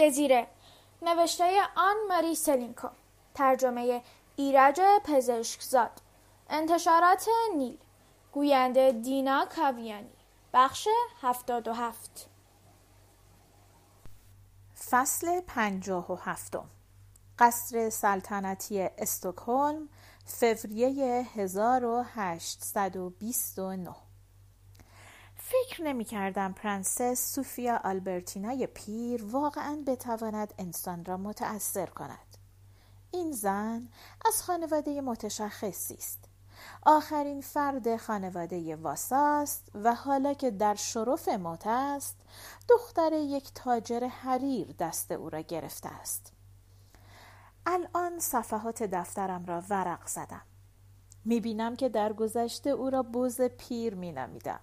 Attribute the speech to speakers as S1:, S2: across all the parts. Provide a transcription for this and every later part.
S1: دزیره. نوشته آن ماری سلینکو. ترجمه ایرج پزشکزاد. انتشارات نیل. گوینده دینا کاویانی. بخش هفتاد و هفت.
S2: فصل پنجاه و هفتم. قصر سلطنتی استکهلم فوریه 1829 فکر نمی کردم پرنسس سوفیا آلبرتینای پیر واقعا بتواند انسان را متأثر کند. این زن از خانواده متشخصی است. آخرین فرد خانواده واسا است و حالا که در شرف موت است دختر یک تاجر حریر دست او را گرفته است. الان صفحات دفترم را ورق زدم. می بینم که در گذشته او را بز پیر می نامیدم.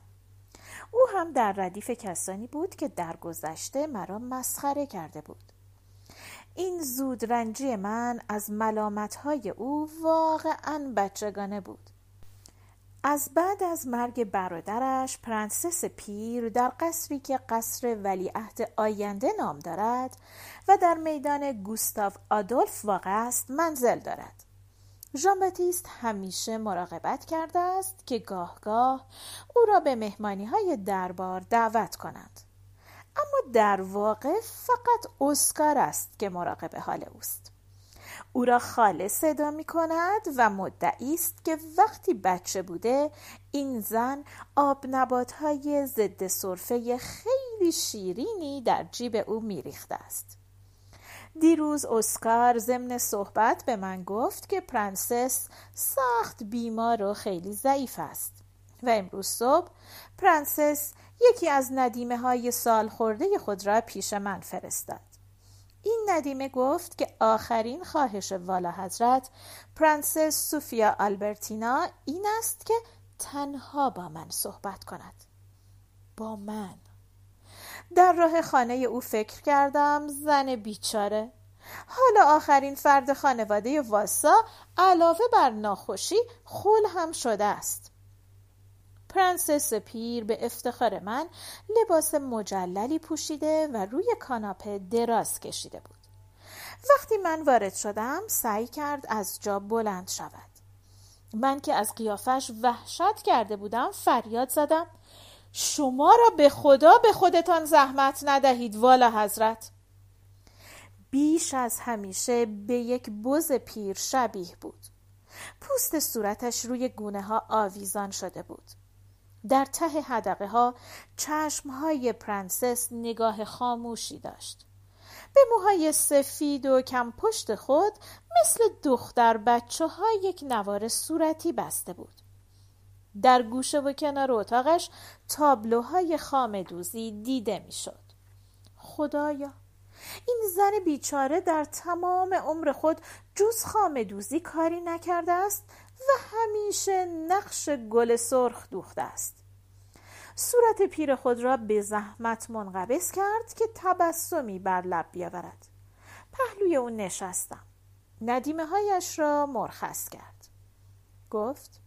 S2: او هم در ردیف کسانی بود که در گذشته مرا مسخره کرده بود. این زود رنجی من از ملامتهای او واقعا بچگانه بود. از بعد از مرگ برادرش پرنسس پیر در قصری که قصر ولیعهد آینده نام دارد و در میدان گوستاو آدولف واقع است منزل دارد. ژان همیشه مراقبت کرده است که گاه گاه او را به مهمانی های دربار دعوت کند. اما در واقع فقط اسکار است که مراقب حال اوست. او را خاله صدا می کند و مدعی است که وقتی بچه بوده این زن آب نبات های ضد سرفه خیلی شیرینی در جیب او میریخته است. دیروز اسکار ضمن صحبت به من گفت که پرنسس سخت بیمار و خیلی ضعیف است. و امروز صبح پرنسس یکی از ندیمه های سال خورده خود را پیش من فرستاد. این ندیمه گفت که آخرین خواهش والا حضرت پرنسس سوفیا آلبرتینا این است که تنها با من صحبت کند. با من. در راه خانه او فکر کردم زن بیچاره. حالا آخرین فرد خانواده واسا علاوه بر ناخوشی خول هم شده است. پرنسس پیر به افتخار من لباس مجللی پوشیده و روی کاناپه دراز کشیده بود. وقتی من وارد شدم سعی کرد از جا بلند شود. من که از قیافش وحشت کرده بودم فریاد زدم. شما را به خدا به خودتان زحمت ندهید والا حضرت. بیش از همیشه به یک بز پیر شبیه بود. پوست صورتش روی گونه ها آویزان شده بود. در ته حدقه ها چشم های پرنسس نگاه خاموشی داشت. به موهای سفید و کم پشت خود مثل دختر بچه ها یک نوار صورتی بسته بود. در گوشه و کنار اتاقش تابلوهای خامدوزی دیده می‌شد. خدایا این زن بیچاره در تمام عمر خود جز خامدوزی کاری نکرده است و همیشه نقش گل سرخ دوخته است. صورت پیر خود را به زحمت منقبض کرد که تبسمی بر لب بیاورد. پهلوی او نشستم. ندیمه هایش را مرخص کرد. گفت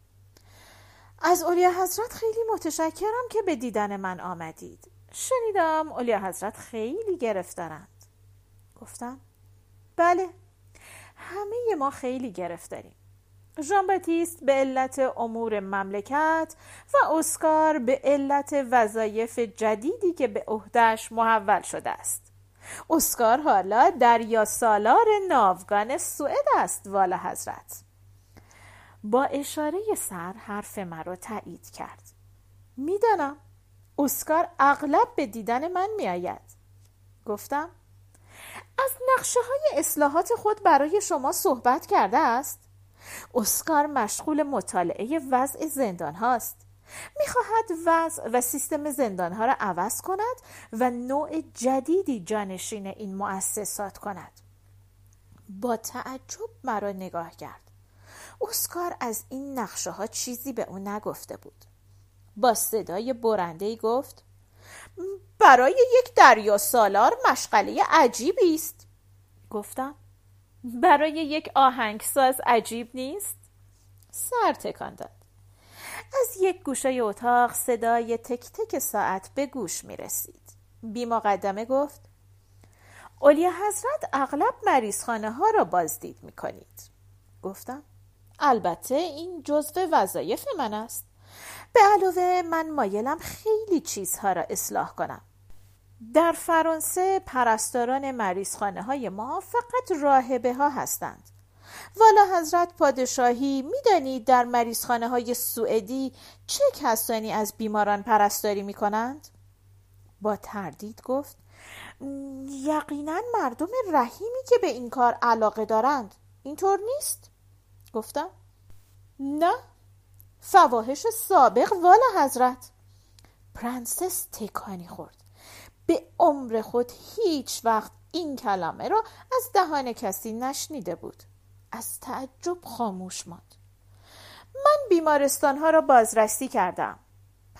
S2: از اولیا حضرت خیلی متشکرم که به دیدن من آمدید. شنیدم اولیا حضرت خیلی گرفتارند. گفتم بله همه ما خیلی گرفتاریم. ژان باتیست به علت امور مملکت و اسکار به علت وظایف جدیدی که به عهدهش محول شده است. اسکار حالا دریا سالار ناوگان سوئد است والا حضرت. با اشاره سر حرف مرا تایید کرد. می‌دانم. اسکار اغلب به دیدن من میآید. گفتم از نقشه های اصلاحات خود برای شما صحبت کرده است؟ اسکار مشغول مطالعه وضع زندان هاست. می‌خواهد وضع و سیستم زندان ها را عوض کند و نوع جدیدی جانشین این مؤسسات کند. با تعجب مرا نگاه کرد. اسکار از این نقشه ها چیزی به او نگفته بود. با صدای برنده ای گفت برای یک دریا سالار مشغله عجیبی است. گفتم برای یک آهنگساز عجیب نیست؟ سر تکان داد. از یک گوشه اتاق صدای تک تک ساعت به گوش می رسید. بی مقدمه گفت اولیا حضرت اغلب مریضخانه ها را بازدید می کنید. گفتم البته این جزو وظایف من است به علاوه من مایلم خیلی چیزها را اصلاح کنم در فرانسه پرستاران مریضخانه های ما فقط راهبه ها هستند والا حضرت پادشاهی می‌دانید در مریضخانه های سوئدی چه کسانی از بیماران پرستاری می کنند؟ با تردید گفت یقینا مردم رحیمی که به این کار علاقه دارند اینطور نیست؟ گفتم. نه. فواهش سابق والا حضرت. پرنسس تکانی خورد. به عمر خود هیچ وقت این کلمه را از دهان کسی نشنیده بود. از تعجب خاموش ماند. من بیمارستان ها را بازرسی کردم.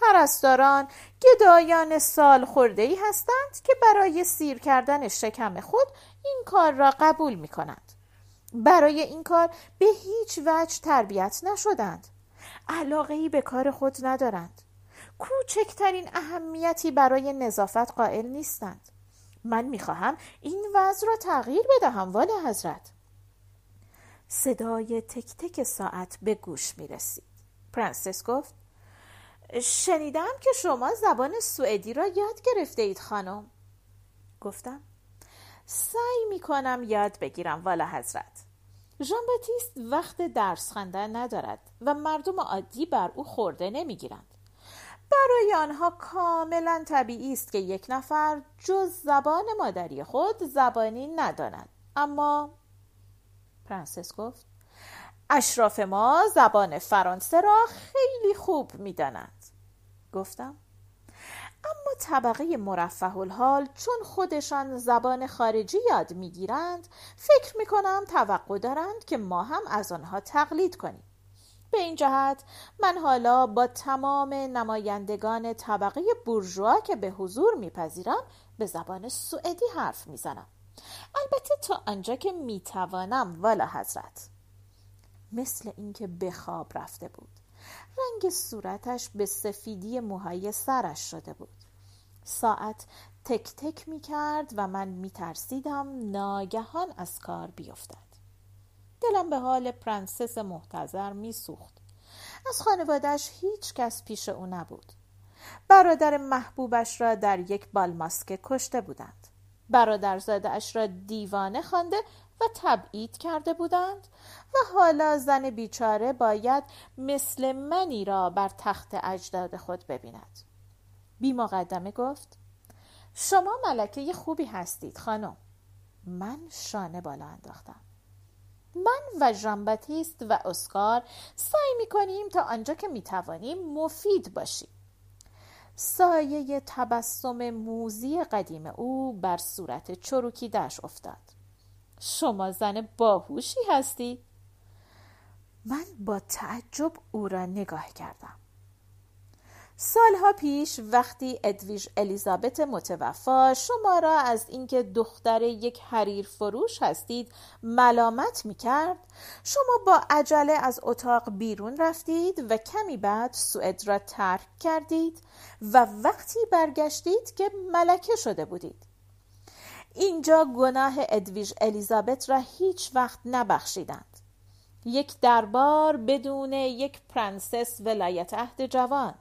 S2: پرستاران گدایان سال خورده ای هستند که برای سیر کردن شکم خود این کار را قبول می کنند برای این کار به هیچ وجه تربیت نشدند. علاقه ای به کار خود ندارند. کوچکترین اهمیتی برای نظافت قائل نیستند. من می‌خواهم این وضع را تغییر بدهم والا حضرت. صدای تک تک ساعت به گوش می رسید. پرنسس گفت شنیدم که شما زبان سوئدی را یاد گرفته اید خانم. گفتم سعی می کنم یاد بگیرم والا حضرت. ژان باتیست وقت درس خواندن ندارد و مردم عادی بر او خرده نمی‌گیرند. برای آنها کاملا طبیعی است که یک نفر جز زبان مادری خود زبانی نداند. اما پرنسس گفت اشراف ما زبان فرانسه را خیلی خوب می‌دانند گفتم اما طبقه مرفه الحال چون خودشان زبان خارجی یاد می‌گیرند فکر می‌کنم توقع دارند که ما هم از آنها تقلید کنیم. به این جهت من حالا با تمام نمایندگان طبقه بورژوا که به حضور میپذیرم به زبان سوئدی حرف می‌زنم. البته تا آنجا که می‌توانم والا حضرت. مثل اینکه به خواب رفته بود. رنگ صورتش به سفیدی موهای سرش شده بود. ساعت تک تک می کرد و من می ترسیدم ناگهان از کار بیفتد. دلم به حال پرنسس محتظر می سوخت. از خانوادش هیچ کس پیش او نبود. برادر محبوبش را در یک بالماسکه کشته بودند. برادرزاده اش را دیوانه خوانده و تبعید کرده بودند و حالا زن بیچاره باید مثل منی را بر تخت اجداد خود ببیند. بی مقدمه گفت شما ملکه خوبی هستید خانم. من شانه بالا انداختم. من و ژان باتیست و اسکار سعی می کنیم تا آنجا که می توانیم مفید باشیم. سایه تبسم موذی قدیم او بر صورت چروکیده‌اش افتاد شما زن باهوشی هستی؟ من با تعجب او را نگاه کردم سالها پیش وقتی ادویژ الیزابت متوفا شما را از اینکه دختر یک حریر فروش هستید ملامت می کرد شما با عجله از اتاق بیرون رفتید و کمی بعد سوئد را ترک کردید و وقتی برگشتید که ملکه شده بودید. اینجا گناه ادویژ الیزابت را هیچ وقت نبخشیدند. یک دربار بدون یک پرنسس ولایت عهد جوان.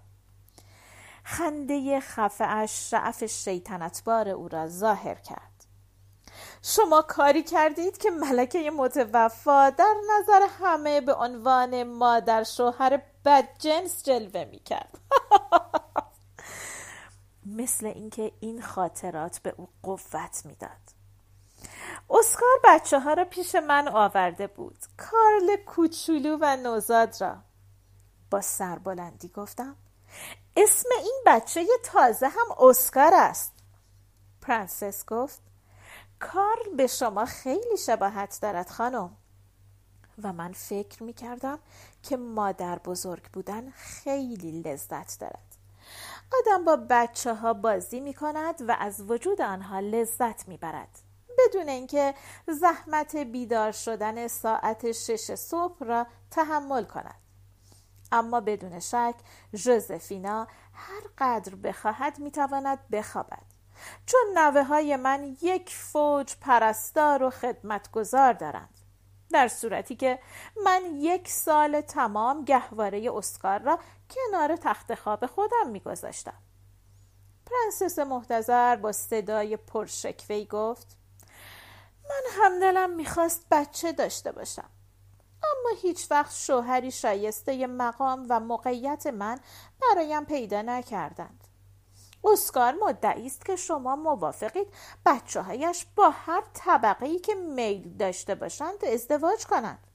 S2: خنده خفه‌اش شعف شیطنت‌بار او را ظاهر کرد. شما کاری کردید که ملکه متوفا در نظر همه به عنوان مادر شوهر بدجنس جلوه می کرد مثل اینکه این خاطرات به او قوت می‌داد. اسکار بچه ها را پیش من آورده بود. کارل کوچولو و نوزاد را. با سربلندی گفتم اسم این بچه تازه هم اسکار است. پرنسس گفت کارل به شما خیلی شباهت دارد خانم. و من فکر می کردم که مادر بزرگ بودن خیلی لذت دارد. آدم با بچه ها بازی می کند و از وجود آنها لذت می برد بدون اینکه زحمت بیدار شدن ساعت شش صبح را تحمل کند. اما بدون شک ژوزفینا هر قدر بخواهد می‌تواند بخوابد. چون نوه های من یک فوج پرستار و خدمتگزار دارند. در صورتی که من یک سال تمام گهواره اسکار را کنار تخت خواب خودم میگذاشتم. پرنسس محتظر با صدای پرشکوهی گفت من همدلم می‌خواست بچه داشته باشم. اما هیچ وقت شوهری شایسته مقام و موقعیت من برایم پیدا نکردند. اسکار مدعی است که شما موافقید بچه هایش با هر طبقه ای که میل داشته باشند ازدواج کنند.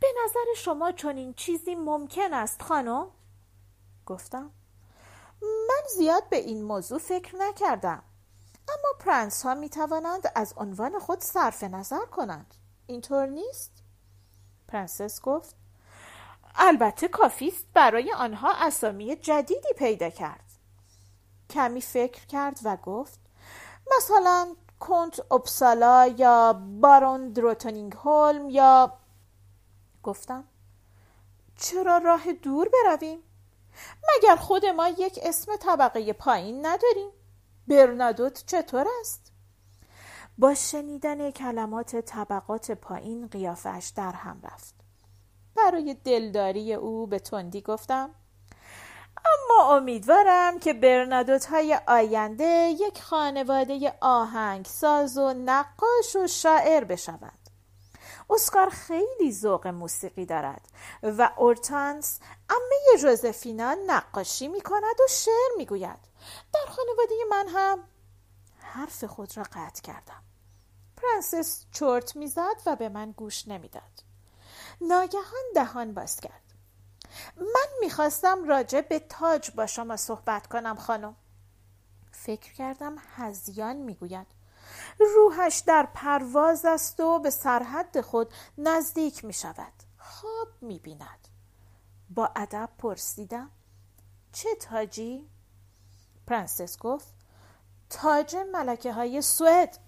S2: به نظر شما چنین چیزی ممکن است خانم؟ گفتم. من زیاد به این موضوع فکر نکردم. اما پرنس ها می توانند از عنوان خود صرف نظر کنند. اینطور نیست؟ پرنسس گفت البته کافی است برای آنها اسامی جدیدی پیدا کرد کمی فکر کرد و گفت مثلا کنت اپسالا یا بارون دروتنینگ هولم یا گفتم چرا راه دور برویم؟ مگر خود ما یک اسم طبقه پایین نداریم؟ برنادوت چطور است؟ با شنیدن کلمات طبقات پایین قیافش در هم رفت. برای دلداری او به تندی گفتم اما امیدوارم که برنادوت های آینده یک خانواده آهنگ ساز و نقاش و شاعر بشوند. اسکار خیلی ذوق موسیقی دارد و اورتانس امه جوزفینا نقاشی می کند و شعر می گوید در خانواده من هم حرف خود را قطع کردم. پرنسس چرت می‌زد و به من گوش نمی‌داد. ناگهان دهان باز کرد. من می‌خواستم راجع به تاج با شما صحبت کنم خانم. فکر کردم هزیان می‌گوید. روحش در پرواز است و به سرحد خود نزدیک می شود خواب می بیند با ادب پرسیدم چه تاجی؟ پرنسس گفت تاج ملکه های سوئد.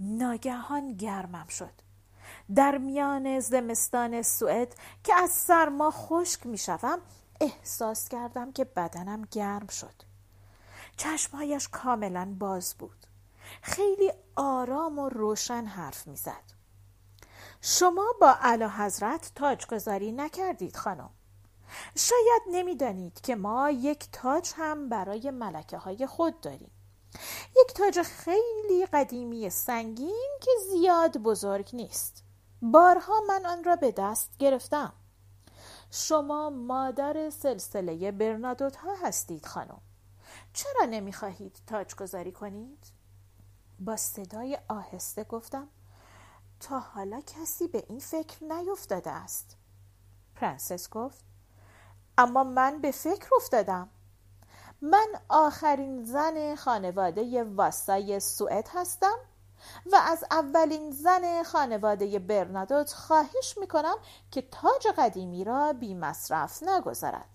S2: ناگهان گرمم شد. در میان زمستان سوئد که از سرما خشک می شوم احساس کردم که بدنم گرم شد. چشمهایش کاملا باز بود. خیلی آرام و روشن حرف می‌زد. شما با علا حضرت تاجگذاری نکردید خانم. شاید نمی‌دانید که ما یک تاج هم برای ملکه های خود داریم. یک تاج خیلی قدیمی سنگین که زیاد بزرگ نیست. بارها من آن را به دست گرفتم. شما مادر سلسله برنادوت ها هستید خانم. چرا نمی‌خواهید تاج گذاری کنید؟ با صدای آهسته گفتم تا حالا کسی به این فکر نیفتاده است. پرنسس گفت اما من به فکر افتادم. من آخرین زن خانواده واسای سوئد هستم و از اولین زن خانواده برنادوت خواهش می‌کنم که تاج قدیمی را بی مصرف نگذارد.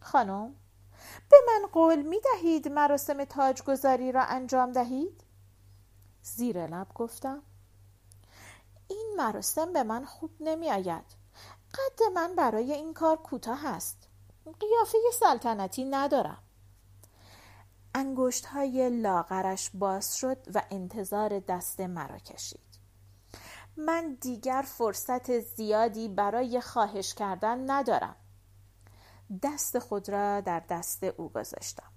S2: خانم به من قول می دهید مراسم تاجگذاری را انجام دهید؟ زیر لب گفتم. این مراسم به من خوب نمی آید قد من برای این کار کوتاه است. قیافه سلطنتی ندارم. انگشت های لاغرش باز شد و انتظار دست مرا کشید من دیگر فرصت زیادی برای خواهش کردن ندارم دست خود را در دست او گذاشتم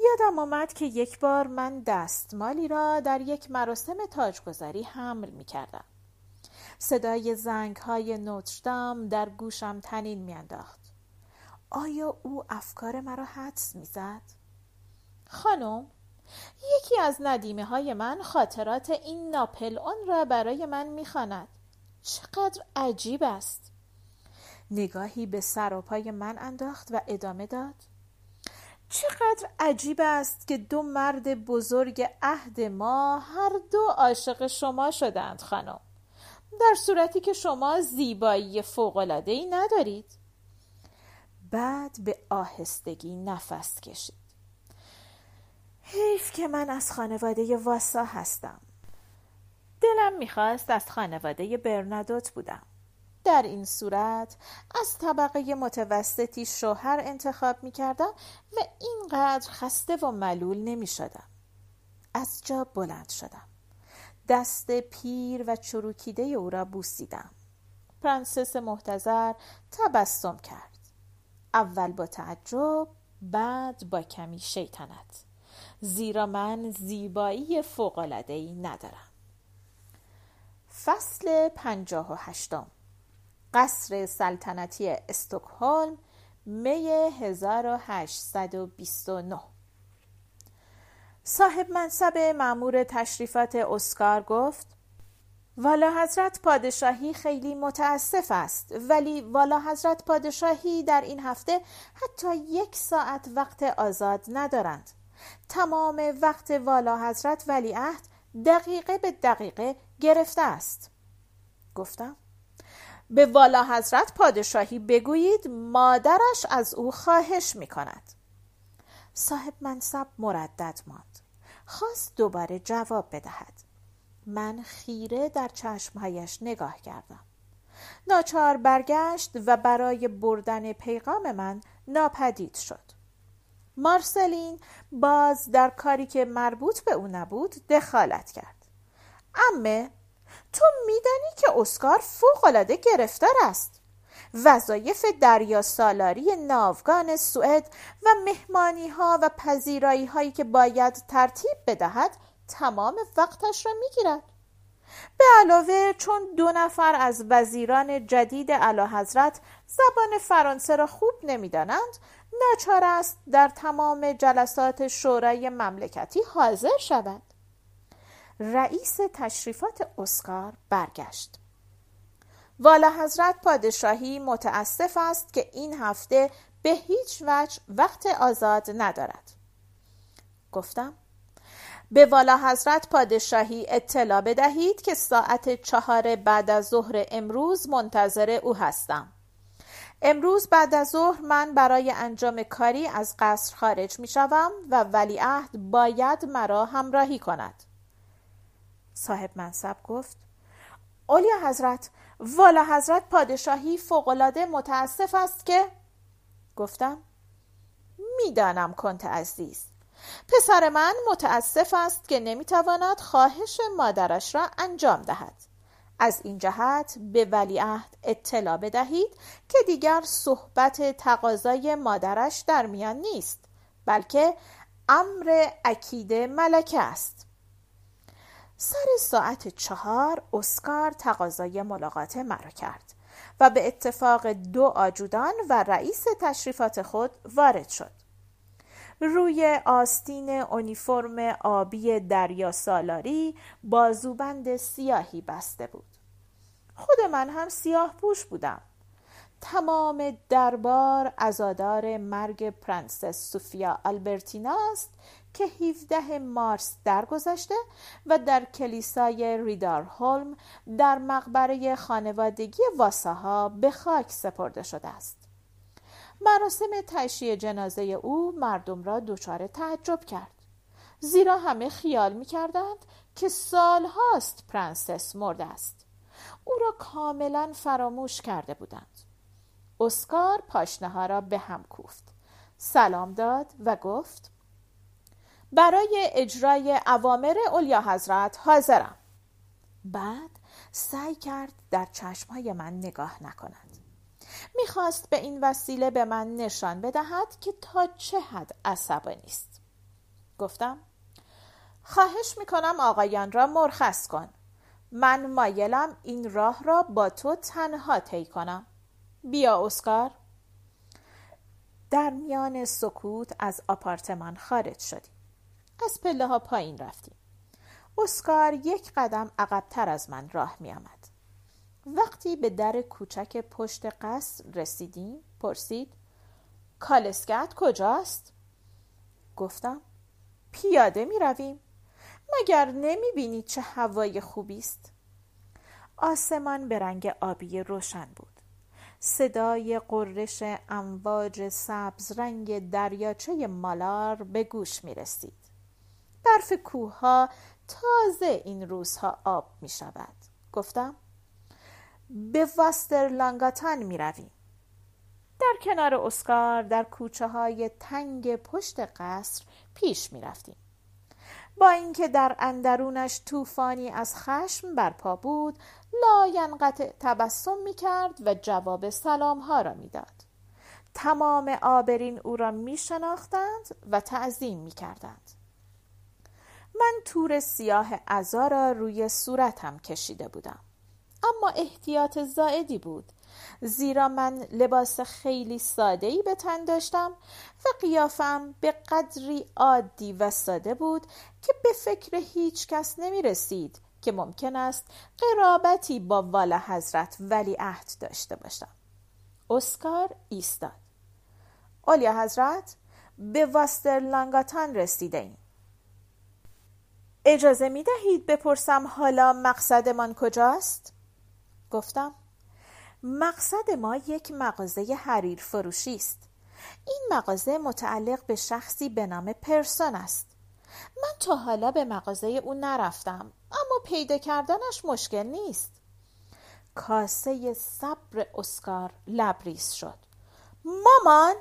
S2: یادم آمد که یک بار من دستمالی را در یک مراسم تاجگذاری حمل می کردم. صدای زنگ های نوتردام در گوشم تنین میانداخت. آیا او افکار مرا حدس می‌زد؟ خانم یکی از ندیمه های من خاطرات این ناپل اون را برای من می‌خواند. چقدر عجیب است. نگاهی به سر و پای من انداخت و ادامه داد. چقدر عجیب است که دو مرد بزرگ عهد ما هر دو عاشق شما شدند خانم. در صورتی که شما زیبایی ای ندارید. بعد به آهستگی نفس کشید. حیف که من از خانواده واسا هستم دلم می‌خواست از خانواده برنادوت بودم در این صورت از طبقه متوسطی شوهر انتخاب می کردم و اینقدر خسته و ملول نمی شدم. از جا بلند شدم. دست پیر و چروکیده او را بوسیدم. پرنسس محتظر تبسم کرد. اول با تعجب بعد با کمی شیطنت. زیرا من زیبایی فوقلادهی ندارم. فصل پنجاه و هشتم. قصر سلطنتی استکهلم می 1829 صاحب منصب معمور تشریفات اسکار گفت والا حضرت پادشاهی خیلی متاسف است ولی والا حضرت پادشاهی در این هفته حتی یک ساعت وقت آزاد ندارند. تمام وقت والا حضرت ولیعهد دقیقه به دقیقه گرفته است. گفتم به والا حضرت پادشاهی بگویید مادرش از او خواهش می کند صاحب منصب مردد ماند. خواست دوباره جواب بدهد. من خیره در چشمهایش نگاه کردم. ناچار برگشت و برای بردن پیغام من ناپدید شد. مارسلین باز در کاری که مربوط به او نبود دخالت کرد. امه تو میدانی که اسکار فوقالعاده گرفتار است. وظایف دریا سالاری ناوگان سوئد و مهمانی ها و پذیرایی هایی که باید ترتیب بدهد تمام وقتش را می‌گیرد. به علاوه چون دو نفر از وزیران جدید علا حضرت زبان فرانسه را خوب نمی‌دانند ناچار است در تمام جلسات شورای مملکتی حاضر شود رئیس تشریفات اسکار برگشت. والا حضرت پادشاهی متاسف است که این هفته به هیچ وجه وقت آزاد ندارد. گفتم به والا حضرت پادشاهی اطلاع بدهید که ساعت چهار بعد از ظهر امروز منتظر او هستم. امروز بعد از ظهر من برای انجام کاری از قصر خارج می شوم و ولیعهد باید مرا همراهی کند. صاحب منصب گفت اولیا حضرت والا حضرت پادشاهی فوقالعاده متاسف است که؟ گفتم می‌دانم کنت عزیز. پسر من متاسف است که نمی‌تواند خواهش مادرش را انجام دهد. از این جهت به ولیعهد اطلاع بدهید که دیگر صحبت تقاضای مادرش در میان نیست بلکه امر اکید ملکه است. سر ساعت چهار اسکار تقاضای ملاقات مرا کرد و به اتفاق دو آجودان و رئیس تشریفات خود وارد شد. روی آستین اونیفرم آبی دریا سالاری بازوبند سیاهی بسته بود خود من هم سیاه پوش بودم تمام دربار ازادار مرگ پرنسس سوفیا آلبرتینا است که 17 مارس درگذشته و در کلیسای ریدار هولم در مقبره خانوادگی واساها به خاک سپرده شده است. مراسم تشییع جنازه او مردم را دچار تعجب کرد. زیرا همه خیال می کردند که سالهاست پرنسس مرده است. او را کاملا فراموش کرده بودند. اسکار پاشنه ها را به هم کوفت. سلام داد و گفت برای اجرای اوامر اولیا حضرت حاضرم بعد سعی کرد در چشمهای من نگاه نکند می‌خواست به این وسیله به من نشان بدهد که تا چه حد عصبانی است گفتم خواهش می‌کنم آقایان را مرخص کن. من مایلم این راه را با تو تنها طی کنم. بیا اسکار. در میان سکوت از آپارتمان خارج شدیم. از پله ها پایین رفتیم. اسکار یک قدم عقبتر از من راه می آمد. وقتی به در کوچک پشت قصر رسیدیم پرسید کالسکت کجاست؟ گفتم پیاده می رویم مگر نمی بینید چه هوای خوبی است؟ آسمان به رنگ آبی روشن بود صدای قررش امواج سبز رنگ دریاچه مالار به گوش می رسید برف کوه ها تازه این روزها آب می شود گفتم به واستر لانگاتان می رویم. در کنار اسکار در کوچه های تنگ پشت قصر پیش می رفتیم. با اینکه در اندرونش طوفانی از خشم برپا بود لاینقطع تبسم می کرد و جواب سلام ها را می‌داد. تمام آبرین او را می شناختند و تعظیم می کردند. من تور سیاه ازا را روی صورتم کشیده بودم. اما احتیاط زائدی بود. زیرا من لباس خیلی ساده‌ای به تن داشتم و قیافم به قدری عادی و ساده بود که به فکر هیچ کس نمی رسید که ممکن است قرابتی با والا حضرت ولی عهد داشته باشم. اسکار ایستاد. اولیا حضرت به واستر لانگاتان رسیده ایم اجازه می دهید بپرسم حالا مقصدمان کجاست؟ گفتم. مقصد ما یک مغازه حریر فروشی است. این مغازه متعلق به شخصی به نام پرسون است. من تا حالا به مغازه او نرفتم اما پیدا کردنش مشکل نیست. کاسه صبر اسکار لبریز شد. مامان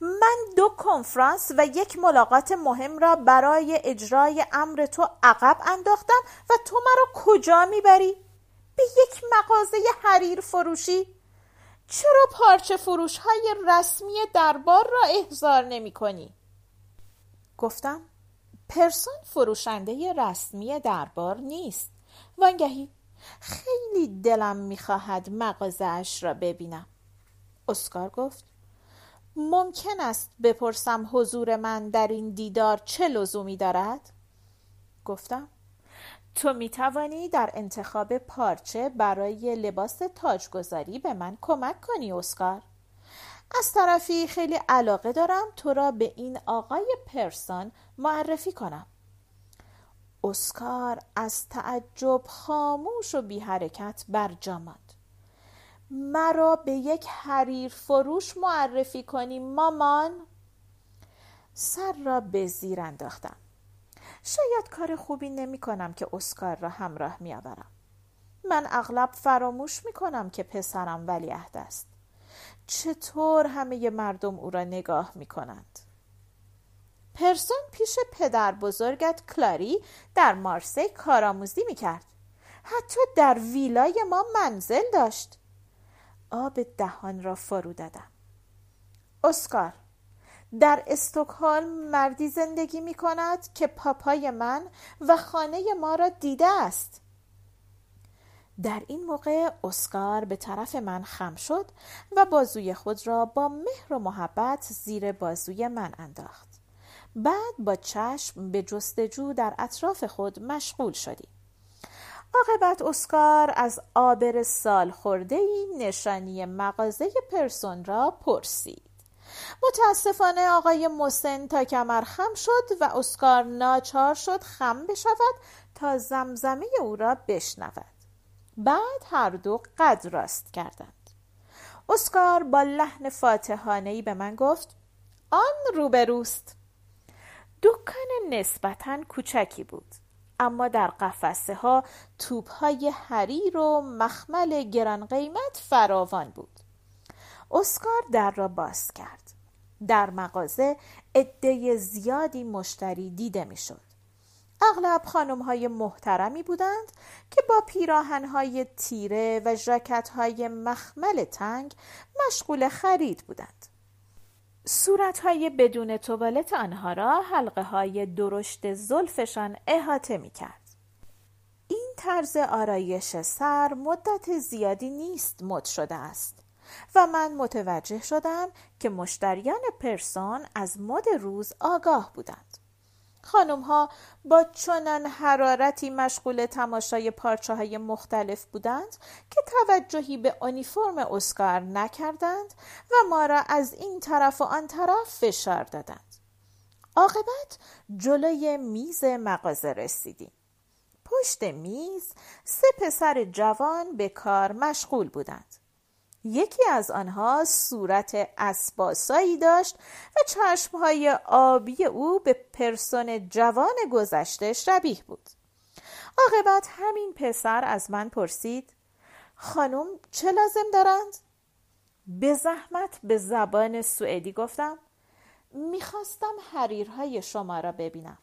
S2: من دو کنفرانس و یک ملاقات مهم را برای اجرای امر تو عقب انداختم و تو مرا کجا می‌بری؟ به یک مغازه حریر فروشی؟ چرا پارچه فروش های رسمی دربار را احضار نمی کنی؟ گفتم پرسون فروشنده رسمی دربار نیست وانگهی خیلی دلم می‌خواهد مغازه اش را ببینم اسکار گفت ممکن است بپرسم حضور من در این دیدار چه لزومی دارد؟ گفتم تو می توانی در انتخاب پارچه برای لباس تاجگذاری به من کمک کنی اسکار. از طرفی خیلی علاقه دارم تو را به این آقای پرسان معرفی کنم. اسکار از تعجب خاموش و بی حرکت بر ماند. مرا به یک حریر فروش معرفی کنی مامان. سر را به زیر انداختم. شاید کار خوبی نمی کنم که اسکار را همراه می آورم. من اغلب فراموش می کنم که پسرم ولیعهد است. چطور همه مردم او را نگاه می کنند؟ پرسون پیش پدر بزرگت کلاری در مارسی کارآموزی می کرد. حتی در ویلای ما منزل داشت. آب دهان را فرو دادم. اسکار در استکهلم مردی زندگی می کند که پاپای من و خانه ما را دیده است. در این موقع اسکار به طرف من خم شد و بازوی خود را با مهر و محبت زیر بازوی من انداخت. بعد با چشم به جستجو در اطراف خود مشغول شدیم. عاقبت اسکار از آبر سال خورده نشانی مغازه پرسون را پرسید. متاسفانه آقای موسن تا کمر خم شد و اسکار ناچار شد خم بشود تا زمزمه او را بشنود. بعد هر دو قد راست کردند. اسکار با لحن فاتحانهی به من گفت آن روبروست. دکان نسبتا کوچکی بود اما در قفسه ها توپ های حریر و مخمل گران قیمت فراوان بود. اسکار در را باز کرد. در مغازه عده زیادی مشتری دیده می‌شد. اغلب خانم های محترمی بودند که با پیراهن های تیره و جاکت های مخمل تنگ مشغول خرید بودند. صورت های بدون توالت آنها را حلقه های درشت زلفشان احاطه می کرد. این طرز آرایش سر مدت زیادی نیست مد شده است. و من متوجه شدم که مشتریان پرسون از مد روز آگاه بودند. خانم ها با چنان حرارتی مشغول تماشای پارچه های مختلف بودند که توجهی به اونیفرم اسکار نکردند و ما را از این طرف و آن طرف فشار دادند. عاقبت جلوی میز مغازه رسیدیم. پشت میز سه پسر جوان به کار مشغول بودند. یکی از آنها صورت اسباسایی داشت و چشمهای آبی او به پرسون جوان گذشته شبیه بود. عاقبت همین پسر از من پرسید خانم چه لازم دارند؟ به زحمت به زبان سوئدی گفتم. می‌خواستم حریرهای شما را ببینم.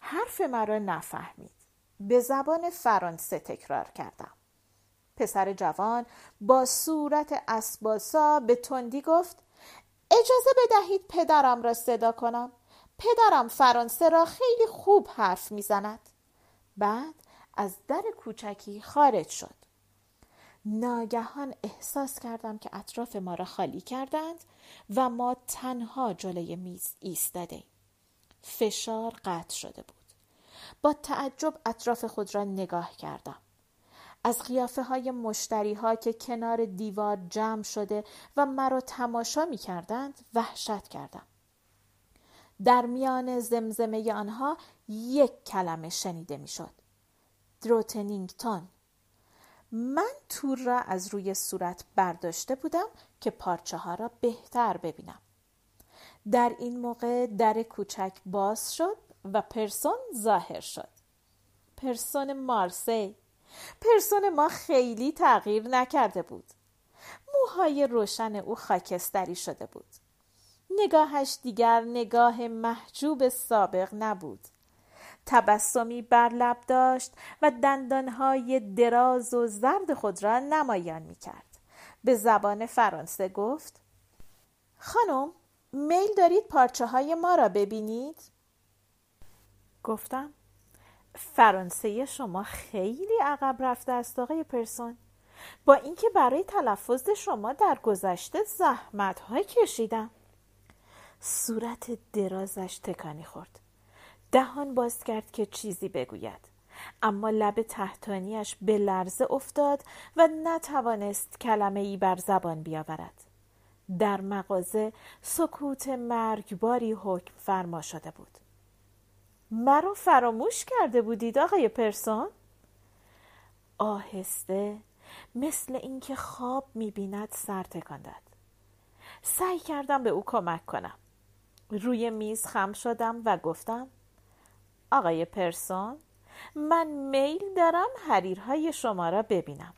S2: حرف مرا نفهمید. به زبان فرانسه تکرار کردم. پسر جوان با صورت اسباسا به تندی گفت اجازه بدهید پدرم را صدا کنم. پدرم فرانسه را خیلی خوب حرف می‌زند. بعد از در کوچکی خارج شد. ناگهان احساس کردم که اطراف ما را خالی کردند و ما تنها جلوی میز ایستاده فشار قطع شده بود. با تعجب اطراف خود را نگاه کردم. از قیافه های مشتری ها که کنار دیوار جمع شده و مرا تماشا می کردند وحشت کردم. در میان زمزمه آنها یک کلمه شنیده می شد دروتنینگتون من تور را از روی صورت برداشته بودم که پارچه ها را بهتر ببینم. در این موقع در کوچک باز شد و پرسون ظاهر شد. پرسون مارسی. پرسون ما خیلی تغییر نکرده بود موهای روشن او خاکستری شده بود نگاهش دیگر نگاه محجوب سابق نبود تبسمی بر لب داشت و دندانهای دراز و زرد خود را نمایان می کرد. به زبان فرانسه گفت خانم میل دارید پارچه های ما را ببینید؟ گفتم فرانسه شما خیلی عقب رفته است آقای پرسون. با اینکه برای تلفظ شما در گذشته زحمت های کشیدم. صورت درازش تکانی خورد. دهان باز کرد که چیزی بگوید. اما لب تحتانیش به لرزه افتاد و نتوانست کلمه ای بر زبان بیاورد. در مغازه سکوت مرگباری حکم فرما شده بود. مرا فراموش کرده بودید آقای پرسون؟ آهسته مثل اینکه خواب می‌بیند سر تکان داد سعی کردم به او کمک کنم. روی میز خم شدم و گفتم آقای پرسون من میل دارم حریرهای شما را ببینم.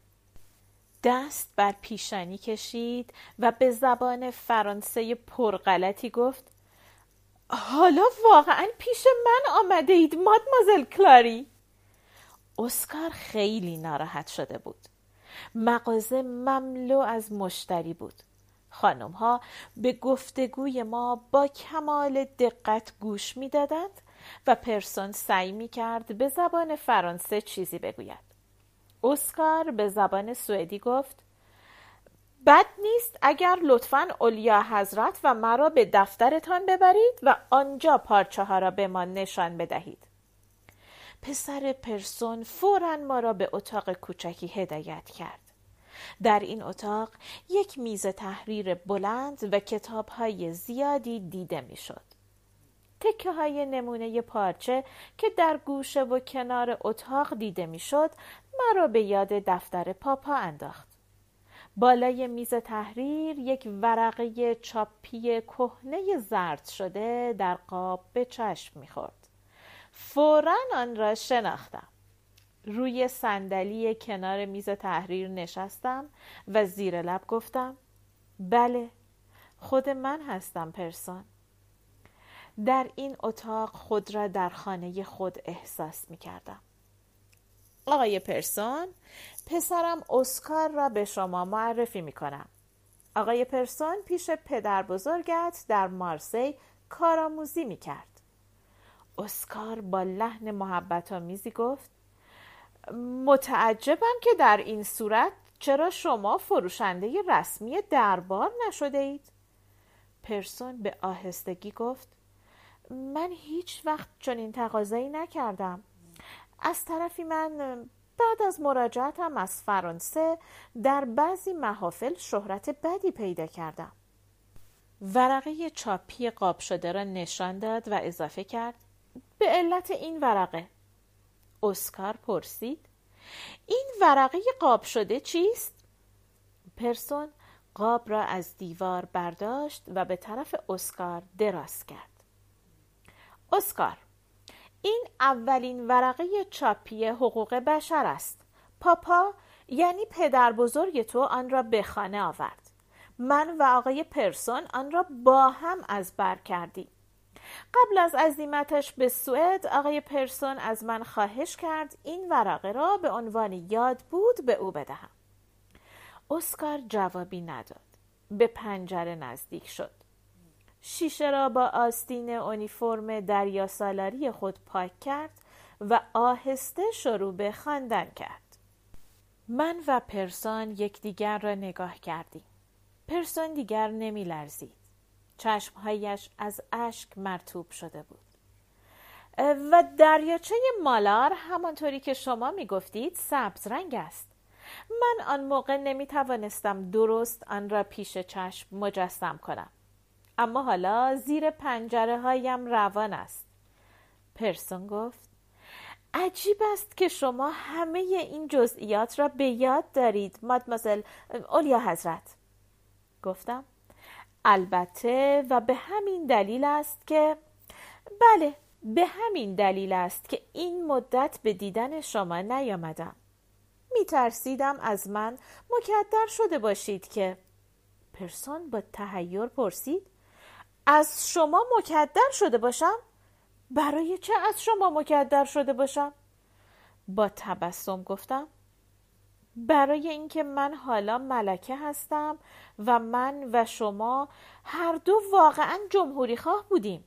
S2: دست بر پیشانی کشید و به زبان فرانسه پرغلطی گفت حالا واقعا پیش من آمده اید مادمازل کلاری. اسکار خیلی ناراحت شده بود. مغازه مملو از مشتری بود. خانم ها به گفتگوی ما با کمال دقت گوش می‌دادند و پرسون سعی می کرد به زبان فرانسه چیزی بگوید. اسکار به زبان سوئدی گفت بد نیست اگر لطفا اولیا حضرت و مرا به دفترتان ببرید و آنجا پارچه ها را به ما نشان بدهید پسر پرسون فورا ما را به اتاق کوچکی هدایت کرد در این اتاق یک میز تحریر بلند و کتاب های زیادی دیده می‌شد. تکه های نمونه پارچه که در گوشه و کنار اتاق دیده می‌شد مرا به یاد دفتر پاپا انداخت. بالای میز تحریر یک ورقه چاپی کهنه زرد شده در قاب به چشم می‌خورد. فورا آن را شناختم. روی صندلی کنار میز تحریر نشستم و زیر لب گفتم بله خود من هستم پرسون در این اتاق خود را در خانه خود احساس می کردم. آقای پرسون پسرم اسکار را به شما معرفی می کنم. آقای پرسون پیش پدر بزرگت در مارسی کارآموزی می کرد. اسکار با لحن محبت آمیزی گفت متعجبم که در این صورت چرا شما فروشنده رسمی دربار نشده اید؟ پرسون به آهستگی گفت من هیچ وقت چنین تقاضایی نکردم از طرفی من بعد از مراجعتم از فرانسه در بعضی محافل شهرت بدی پیدا کردم. ورقه چاپی قاب شده را نشان داد و اضافه کرد. به علت این ورقه. اسکار پرسید این ورقه قاب شده چیست؟ پرسون قاب را از دیوار برداشت و به طرف اسکار دراز کرد. اسکار این اولین ورقه چاپی حقوق بشر است. پاپا یعنی پدر بزرگ تو آن را به خانه آورد. من و آقای پرسون آن را با هم از بر کردیم. قبل از عزیمتش به سوئد آقای پرسون از من خواهش کرد این ورقه را به عنوان یاد بود به او بدهم. اسکار جوابی نداد. به پنجره نزدیک شد. شیشه را با آستین اونیفرم دریا سالاری خود پاک کرد و آهسته شروع به خواندن کرد. من و پرسون یکدیگر را نگاه کردیم. پرسون دیگر نمی لرزید. چشمهایش از اشک مرتوب شده بود. و دریاچه مالار همانطوری که شما می گفتید سبز رنگ است. من آن موقع نمی توانستم درست آن را پیش چشم مجسم کنم. اما حالا زیر پنجره هایم روان است. پرسون گفت عجیب است که شما همه این جزئیات را به یاد دارید مادمازل اولیا حضرت. گفتم البته و به همین دلیل است که بله به همین دلیل است که این مدت به دیدن شما نیامدم. می ترسیدم از من مکدر شده باشید که پرسون با تهیور پرسید از شما مکدر شده باشم؟ برای چه از شما مکدر شده باشم؟ با تبسم گفتم برای اینکه من حالا ملکه هستم و من و شما هر دو واقعا جمهوری خواه بودیم